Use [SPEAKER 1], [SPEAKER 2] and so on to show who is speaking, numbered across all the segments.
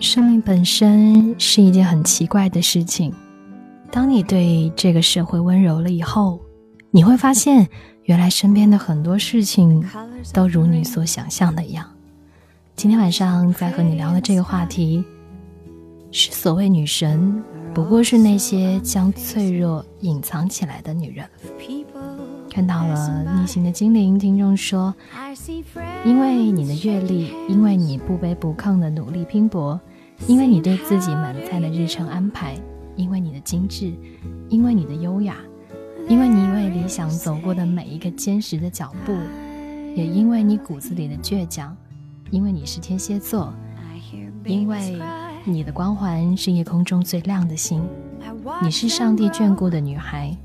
[SPEAKER 1] 生命本身是一件很奇怪的事情。当你对这个社会温柔了以后，你会发现，原来身边的很多事情都如你所想象的一样。今天晚上在和你聊的这个话题，是所谓女神，不过是那些将脆弱隐藏起来的女人。看到了逆行的精灵听众说：“因为你的阅历，因为你不卑不亢的努力拼搏，因为你对自己满载的日程安排，因为你的精致，因为你的优雅，因为你为理想走过的每一个坚实的脚步，也因为你骨子里的倔强，因为你是天蝎座，因为你的光环是夜空中最亮的星，你是上帝眷顾的女孩。”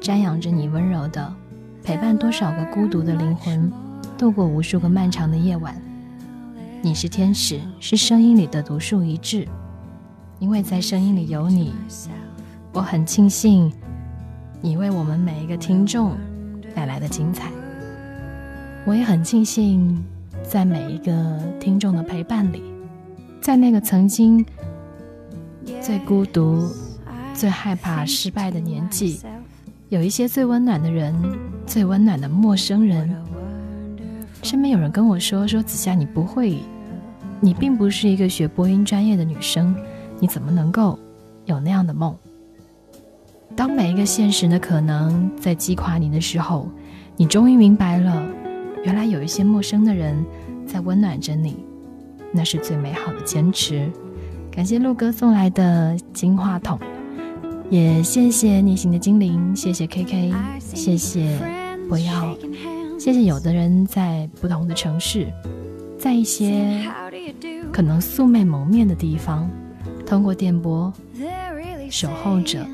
[SPEAKER 1] 瞻仰着你温柔的陪伴，多少个孤独的灵魂度过无数个漫长的夜晚。你是天使，是声音里的独树一帜，因为在声音里有你。我很庆幸你为我们每一个听众带来的精彩。我也很庆幸在每一个听众的陪伴里，在那个曾经最孤独、最害怕失败的年纪。有一些最温暖的人，最温暖的陌生人。身边有人跟我说：“说子夏，你不会，你并不是一个学播音专业的女生，你怎么能够有那样的梦？”当每一个现实的可能在击垮你的时候，你终于明白了，原来有一些陌生的人在温暖着你，那是最美好的坚持。感谢陆哥送来的金话筒。也谢谢逆行的精灵，谢谢 K K，谢谢不要，谢谢有的人在不同的城市，在一些可能素昧谋面的地方，通过电波守候着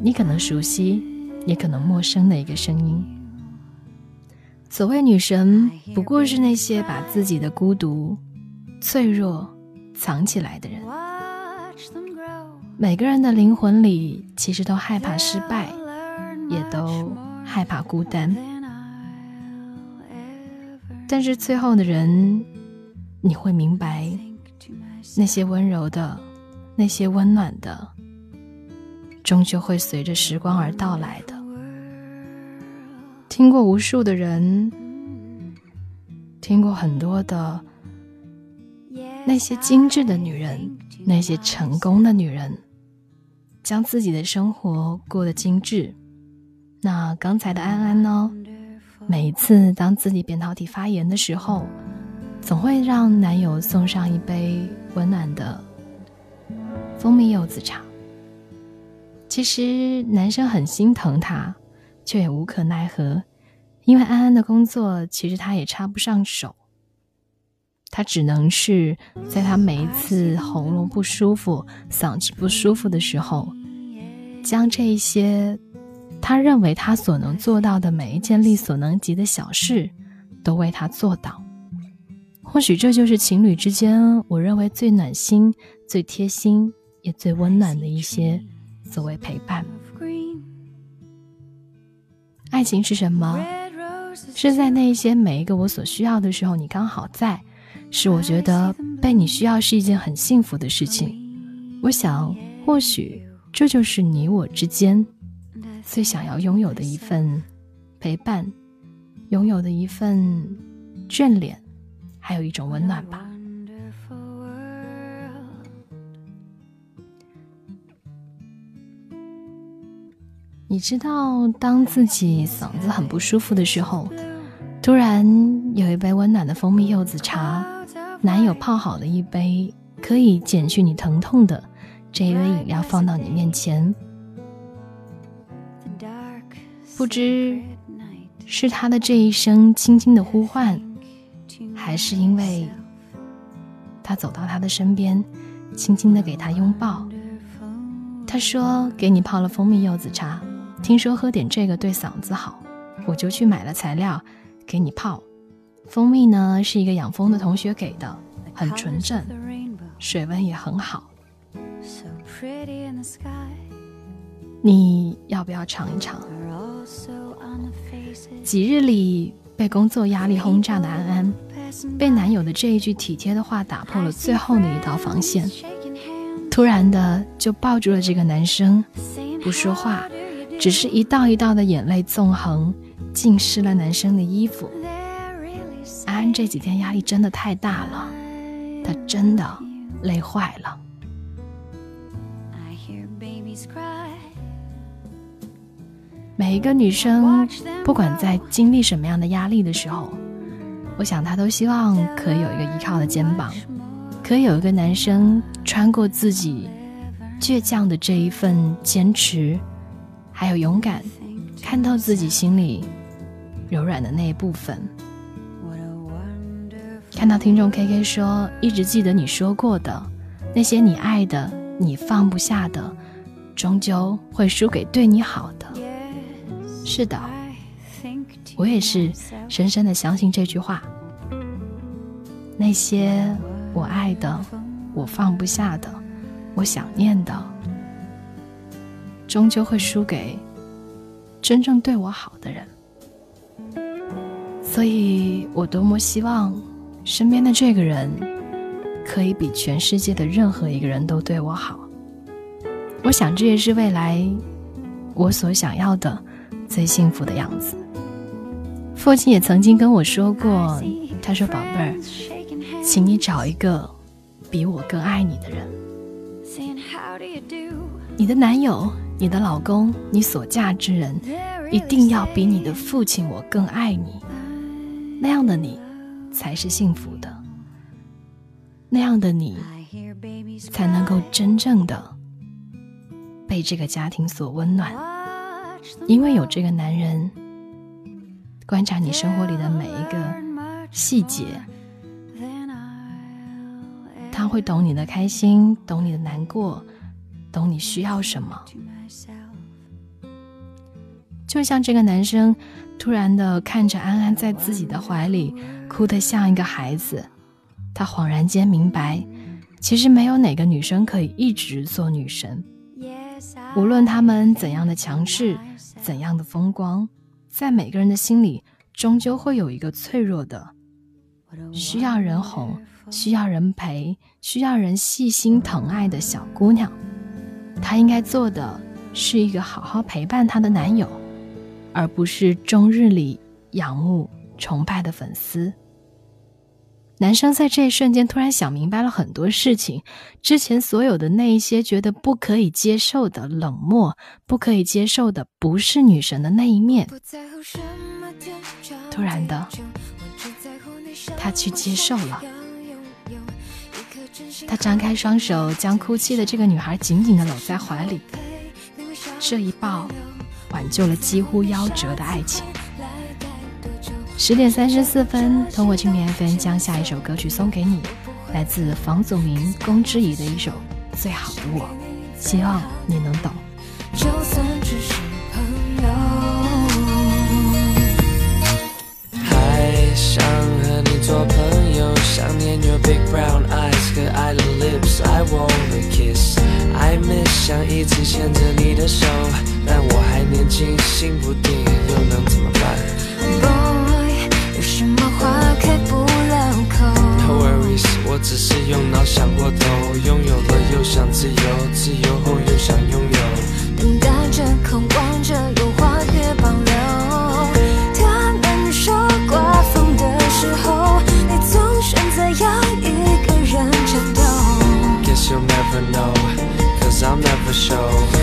[SPEAKER 1] 你可能熟悉，也可能陌生的一个声音。所谓女神，不过是那些把自己的孤独、脆弱藏起来的人。每个人的灵魂里，其实都害怕失败，也都害怕孤单。但是最后的人，你会明白，那些温柔的，那些温暖的，终究会随着时光而到来的。听过无数的人，听过很多的那些精致的女人，那些成功的女人。将自己的生活过得精致。那刚才的安安呢？每一次当自己扁桃体发炎的时候，总会让男友送上一杯温暖的蜂蜜柚子茶。其实男生很心疼她，却也无可奈何，因为安安的工作其实他也插不上手。他只能是在他每一次喉咙不舒服、嗓子不舒服的时候。将这些，他认为他所能做到的每一件力所能及的小事，都为他做到。或许这就是情侣之间，我认为最暖心、最贴心，也最温暖的一些所谓陪伴。爱情是什么？是在那一些每一个我所需要的时候，你刚好在。是我觉得被你需要是一件很幸福的事情。我想，或许。这就是你我之间最想要拥有的一份陪伴，拥有的一份眷恋，还有一种温暖吧。你知道，当自己嗓子很不舒服的时候，突然有一杯温暖的蜂蜜柚子茶，男友泡好的一杯，可以减去你疼痛的。这一杯饮料放到你面前，不知是他的这一声轻轻的呼唤，还是因为他走到他的身边，轻轻的给他拥抱。他说：“给你泡了蜂蜜柚子茶，听说喝点这个对嗓子好，我就去买了材料给你泡。蜂蜜呢是一个养蜂的同学给的，很纯正，水温也很好。”你要不要尝一尝？几日里被工作压力轰炸的安安，被男友的这一句体贴的话打破了最后的一道防线，突然的就抱住了这个男生，不说话，只是一道一道的眼泪纵横，浸湿了男生的衣服。安安这几天压力真的太大了，她真的累坏了。每一个女生，不管在经历什么样的压力的时候，我想她都希望可以有一个依靠的肩膀，可以有一个男生穿过自己倔强的这一份坚持，还有勇敢，看到自己心里柔软的那一部分。看到听众 K K 说，一直记得你说过的，那些你爱的、你放不下的，终究会输给对你好的。是的，我也是深深的相信这句话。那些我爱的、我放不下的、我想念的，终究会输给真正对我好的人。所以我多么希望身边的这个人，可以比全世界的任何一个人都对我好。我想这也是未来我所想要的。最幸福的样子。父亲也曾经跟我说过，他说：“宝贝儿，请你找一个比我更爱你的人。你的男友、你的老公、你所嫁之人，一定要比你的父亲我更爱你。那样的你，才是幸福的。那样的你，才能够真正的被这个家庭所温暖。”因为有这个男人观察你生活里的每一个细节，他会懂你的开心，懂你的难过，懂你需要什么。就像这个男生突然的看着安安在自己的怀里哭得像一个孩子，他恍然间明白，其实没有哪个女生可以一直做女神，无论他们怎样的强势。怎样的风光，在每个人的心里，终究会有一个脆弱的、需要人哄、需要人陪、需要人细心疼爱的小姑娘。她应该做的是一个好好陪伴她的男友，而不是终日里仰慕、崇拜的粉丝。男生在这一瞬间突然想明白了很多事情，之前所有的那一些觉得不可以接受的冷漠，不可以接受的不是女神的那一面，突然的，他去接受了。他张开双手，将哭泣的这个女孩紧紧的搂在怀里，这一抱，挽救了几乎夭折的爱情。十点三十四分，通过青年 FM 将下一首歌曲送给你，来自房祖名、龚之仪的一首《最好的我》，希望你能懂。
[SPEAKER 2] 就算只是朋友，还想和你做朋友，想念 your big brown eyes 和 I lips I wanna kiss I miss 想一直牵着你的手，但我还年轻，心不定，又能怎么办？什么花开不了口？No worries，我只是用脑想过头，拥有了又想自由，自由后又想拥有。等待着，渴望着，有话别保留。他们说刮风的时候，你总选择要一个人战斗。Guess you'll never know，cause I'll never show。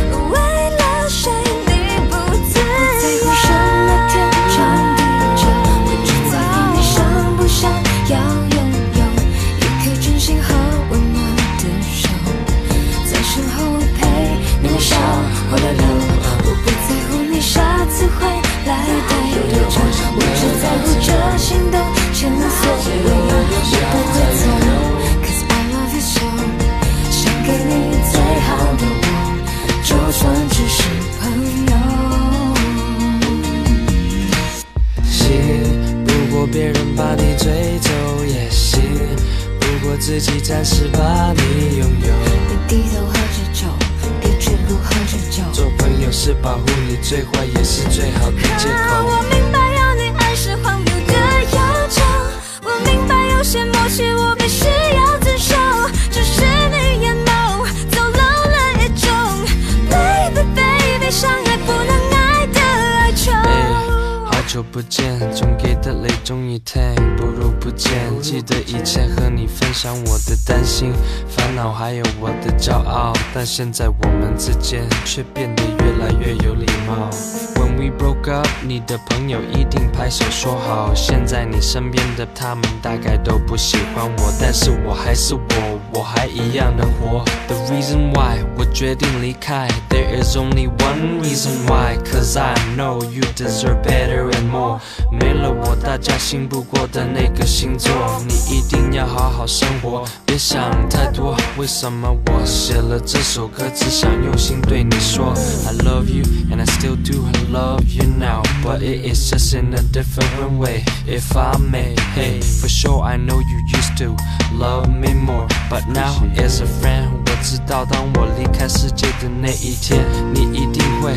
[SPEAKER 2] 最坏也是最好的借口。我明白要你爱是荒谬的要求，我明白有。
[SPEAKER 3] 些默契，我必须要遵守。只是你也 know，走漏了一种，baby baby，相爱不能爱的哀愁。
[SPEAKER 2] 好久不见，的泪终于停，不如不见。记得以前和你分享我的担心、烦恼，还有我的骄傲，但现在我们之间却变得越来越有礼貌。We broke up，你的朋友一定拍手说好。现在你身边的他们大概都不喜欢我，但是我还是我，我还一样能活。The reason why 我决定离开，There is only one reason why，cause I know you deserve better and more。没了我，大家信不过的那个星座，你一定要好好生活，别想太多。为什么我写了这首歌，只想用心对你说，I love you and I still do love love you now, but it is just in a different way. If I may, hey, for sure I know you used to love me more, but now as a friend，我知道当我离开世界的那一天，你一定会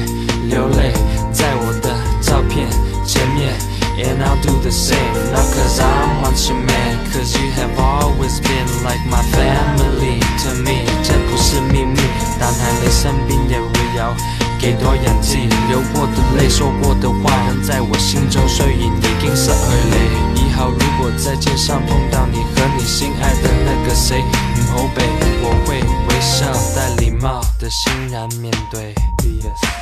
[SPEAKER 2] 流泪在我的照片前面。And I'll do the same, not cause I want you man Cause you have always been like my family to me 这不是秘密，但係你身边也会有幾多人知？流过的泪，说过的话，仍在我心中，虽然已经失去你。以后如果在街上碰到你和你心爱的那个谁，唔好避，我会微笑带礼貌的欣然面對。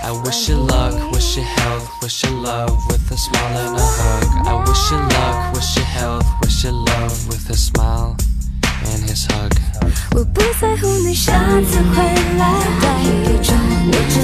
[SPEAKER 2] I wish you luck, wish you health, wish you love with a smile and a hug. I wish you luck, wish you health, wish you love with a smile and his hug.
[SPEAKER 3] 我不在乎你下次回来带多久，我只